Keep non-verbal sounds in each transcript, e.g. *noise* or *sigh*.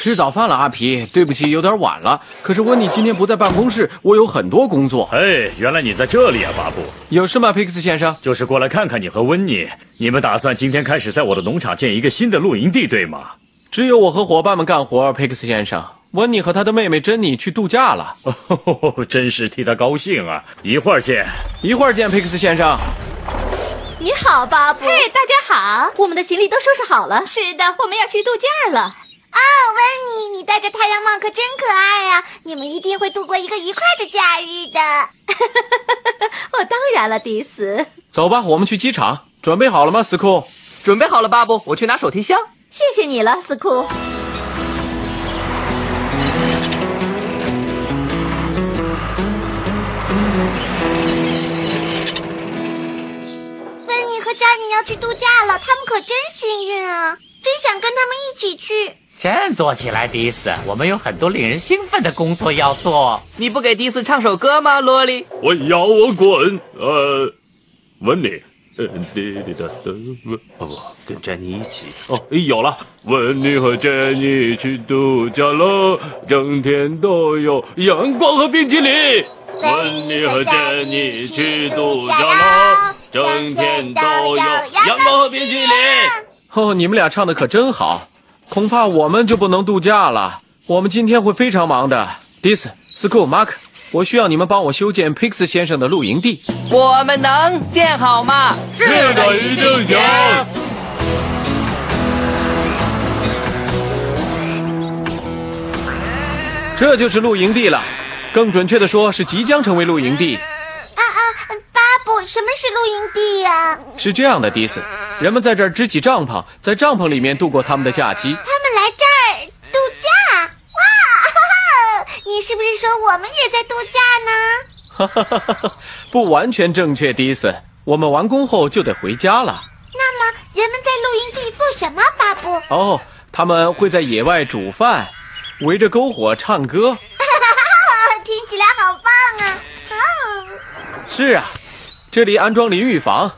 吃早饭了，阿皮。对不起，有点晚了。可是温妮今天不在办公室，我有很多工作。哎，原来你在这里啊，巴布。有事吗，皮克斯先生？就是过来看看你和温妮。你们打算今天开始在我的农场建一个新的露营地，对吗？只有我和伙伴们干活，皮克斯先生。温妮和他的妹妹珍妮去度假了，哦，真是替他高兴啊！一会儿见。一会儿见，皮克斯先生。你好，巴布。嘿，大家好。我们的行李都收拾好了。是的，我们要去度假了。啊，温妮，你戴着太阳帽可真可爱呀、你们一定会度过一个愉快的假日的。*laughs* 哦，当然了，迪斯。走吧，我们去机场。准备好了吗，斯库？准备好了，巴布，我去拿手提箱。谢谢你了，斯库。温妮和扎尼要去度假了，他们可真幸运啊！真想跟他们一起去。振作起来，迪斯，我们有很多令人兴奋的工作要做。你不给迪斯唱首歌吗，萝莉？我要我滚！呃，温妮，呃，滴滴答答，哦不，跟珍妮一起。哦，有了，温妮和珍妮去度假了，整天都有阳光和冰淇淋。温妮和珍妮去度假了，整天都有阳光和冰淇淋。哦，你们俩唱的可真好，恐怕我们就不能度假了。我们今天会非常忙的。迪斯、斯库、马克，我需要你们帮我修建 Pix 先生的露营地。我们能建好吗？是的，一定行。这就是露营地了，更准确的说是即将成为露营地。啊啊，巴布，什么是露营地呀、是这样的，迪斯，人们在这儿支起帐篷，在帐篷里面度过他们的假期。他们来这儿度假？哇，哈哈！你是不是说我们也在度假呢？哈哈哈哈哈，不完全正确，迪斯。我们完工后就得回家了。那么人们在露营地做什么？巴布？哦，他们会在野外煮饭，围着篝火唱歌。*laughs* 听起来好棒啊！哦，是啊，这里安装淋浴房。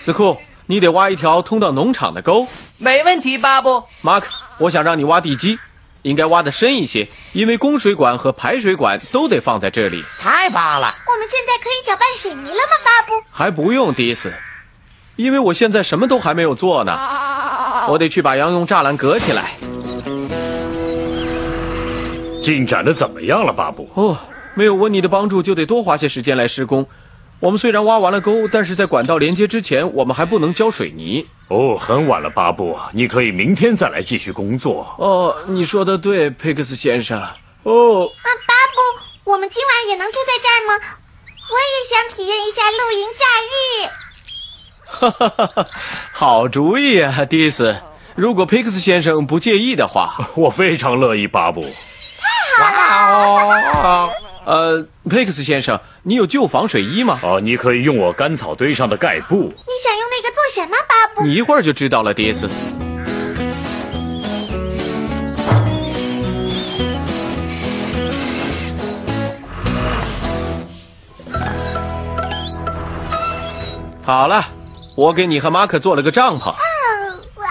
斯库，你得挖一条通到农场的沟。没问题，巴布。马克，我想让你挖地基，应该挖得深一些，因为供水管和排水管都得放在这里。太棒了！我们现在可以搅拌水泥了吗？巴布？还不用，迪斯，因为我现在什么都还没有做呢。我得去把羊用栅栏隔起来。进展的怎么样了，巴布？哦，没有温妮的帮助，就得多花些时间来施工。我们虽然挖完了沟，但是在管道连接之前，我们还不能浇水泥。哦，很晚了，巴布，你可以明天再来继续工作。哦，你说的对，佩克斯先生。哦，啊，巴布，我们今晚也能住在这儿吗？我也想体验一下露营假日。哈哈哈哈，好主意啊，迪斯。如果佩克斯先生不介意的话，*laughs* 我非常乐意，巴布。哇哦！呃，佩克斯先生，你有旧防水衣吗？哦，你可以用我干草堆上的盖布。你想用那个做什么，巴布？你一会儿就知道了，迪斯。好了，我给你和马克做了个帐篷，哦哇！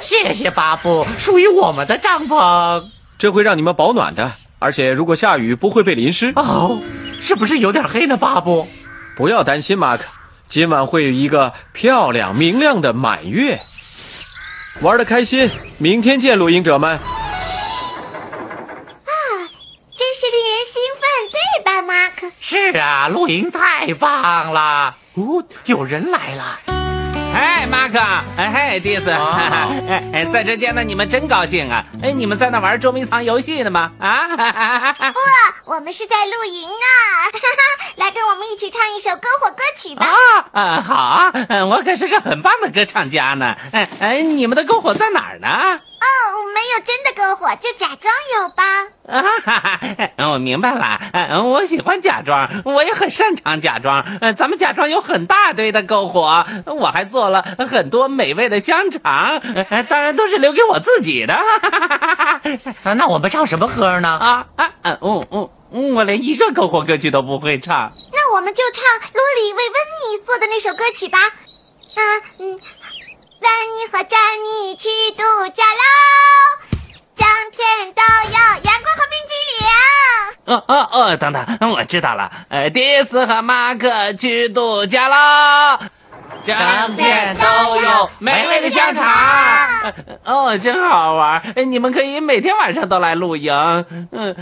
谢谢巴布，属于我们的帐篷。这会让你们保暖的，而且如果下雨不会被淋湿。哦，是不是有点黑呢，巴布？不要担心，马克，今晚会有一个漂亮明亮的满月。玩的开心，明天见，露营者们。啊真是令人兴奋，对吧，马克？是啊，露营太棒了！哦，有人来了。嗨，马克，哎嘿，迪斯，哦 *laughs* 哎哎，在这见到你们真高兴啊！哎，你们在那玩捉迷藏游戏呢吗？啊，*laughs* 不，我们是在露营啊！哈哈，来跟我们一起唱一首篝火歌曲吧。啊啊，好啊，嗯 *laughs* 我可是个很棒的歌唱家呢。哎哎，你们的篝火在哪儿呢？哦，没有真的篝火，就假装有吧。啊哈哈，嗯，我明白了。嗯，我喜欢假装，我也很擅长假装。嗯，咱们假装有很大堆的篝火，我还做了很多美味的香肠，呃当然都是留给我自己的。啊那我们唱什么歌呢？啊啊嗯嗯嗯嗯，我连一个篝火歌曲都不会唱。那我们就唱罗里为温妮做的那首歌曲吧。啊，嗯，温妮和詹妮去度假喽，整天都有阳光和冰激凌。哦哦哦，等等，我知道了。呃，迪斯和马克去度假喽，整天都有美味的香肠。哦，真好玩！你们可以每天晚上都来露营。嗯，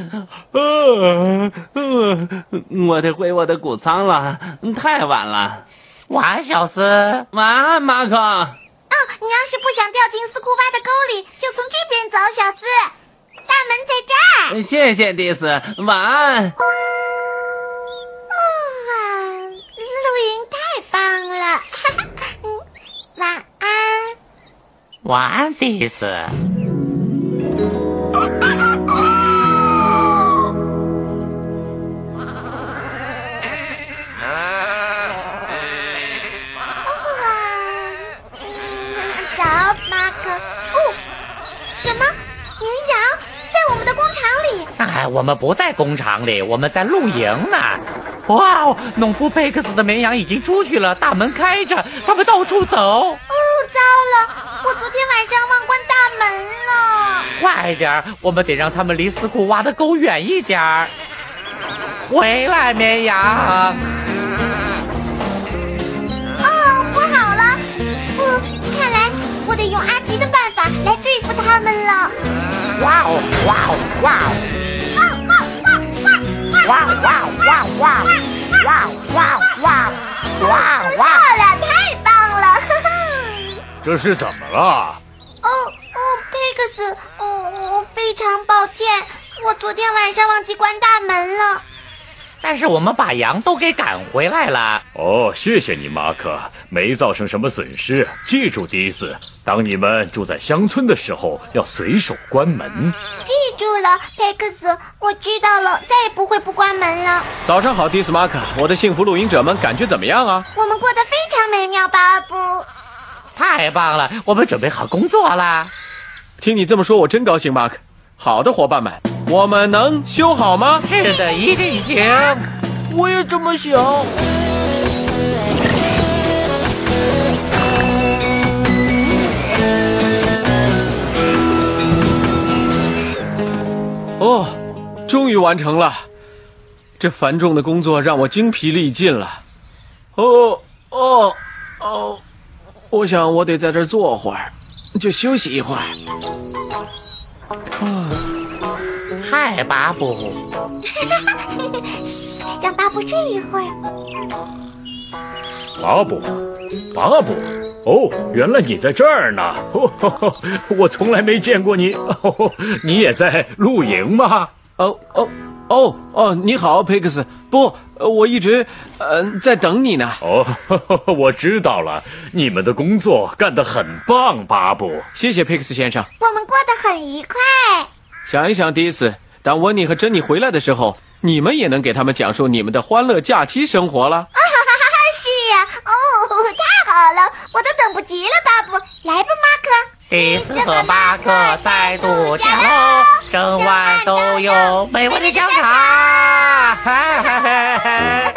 呃，呃，我得回我的谷仓了，太晚了。晚安，小斯。晚安，马克。哦，你要是不想掉进斯库巴的沟里，就从这边走，小斯。大门在这儿。谢谢迪斯，晚安。啊，露营太棒了！哈 *laughs* 哈，嗯，晚安。晚安，迪斯。哎，我们不在工厂里，我们在露营呢。哇哦，农夫佩克斯的绵羊已经出去了，大门开着，他们到处走。哦，糟了！我昨天晚上忘关大门了。快点儿，我们得让他们离斯库挖的沟远一点儿。回来，绵羊。哦，不好了！不，看来我得用阿吉的办法来对付他们了。哇哦，哇哦，哇哦！哇哦，哇哦，哇哦，哇哦，哇哦，哇，哇，哇，哇哦。了，太棒了！这是怎么了？哦哦，佩克斯，我，我非常抱歉，我昨天晚上忘记关大门了。但是我们把羊都给赶回来了。哦，谢谢你，马可，没造成什么损失。记住，迪斯，当你们住在乡村的时候，要随手关门。记住了，佩克斯，我知道了，再也不会不关门了。早上好，迪斯马克，我的幸福露营者们，感觉怎么样啊？我们过得非常美妙，巴布。太棒了，我们准备好工作啦。听你这么说，我真高兴，马克。好的，伙伴们，我们能修好吗？是的，一定行。我也这么想。哦，终于完成了！这繁重的工作让我精疲力尽了。哦哦哦，我想我得在这儿坐会儿，就休息一会儿。嗨，巴布。嘘，*laughs* 让巴布睡一会儿。巴布，巴布，哦，原来你在这儿呢！哦呵呵 *laughs* 我从来没见过你。哦，你也在露营吗？哦哦哦哦，你好，佩克斯。不，呃我一直呃在等你呢。哦，呵 *laughs* 呵我知道了，你们的工作干得很棒，巴布。谢谢佩克斯先生。我们过得很愉快。想一想，迪斯，当温妮和珍妮回来的时候，你们也能给他们讲述你们的欢乐假期生活了。啊哈哈哈哈！*laughs* 是呀，哦，太好了，我都等不及了，巴布，来吧，马克。迪斯和马克在度假喽，整晚都有美味的香肠。哈哈哈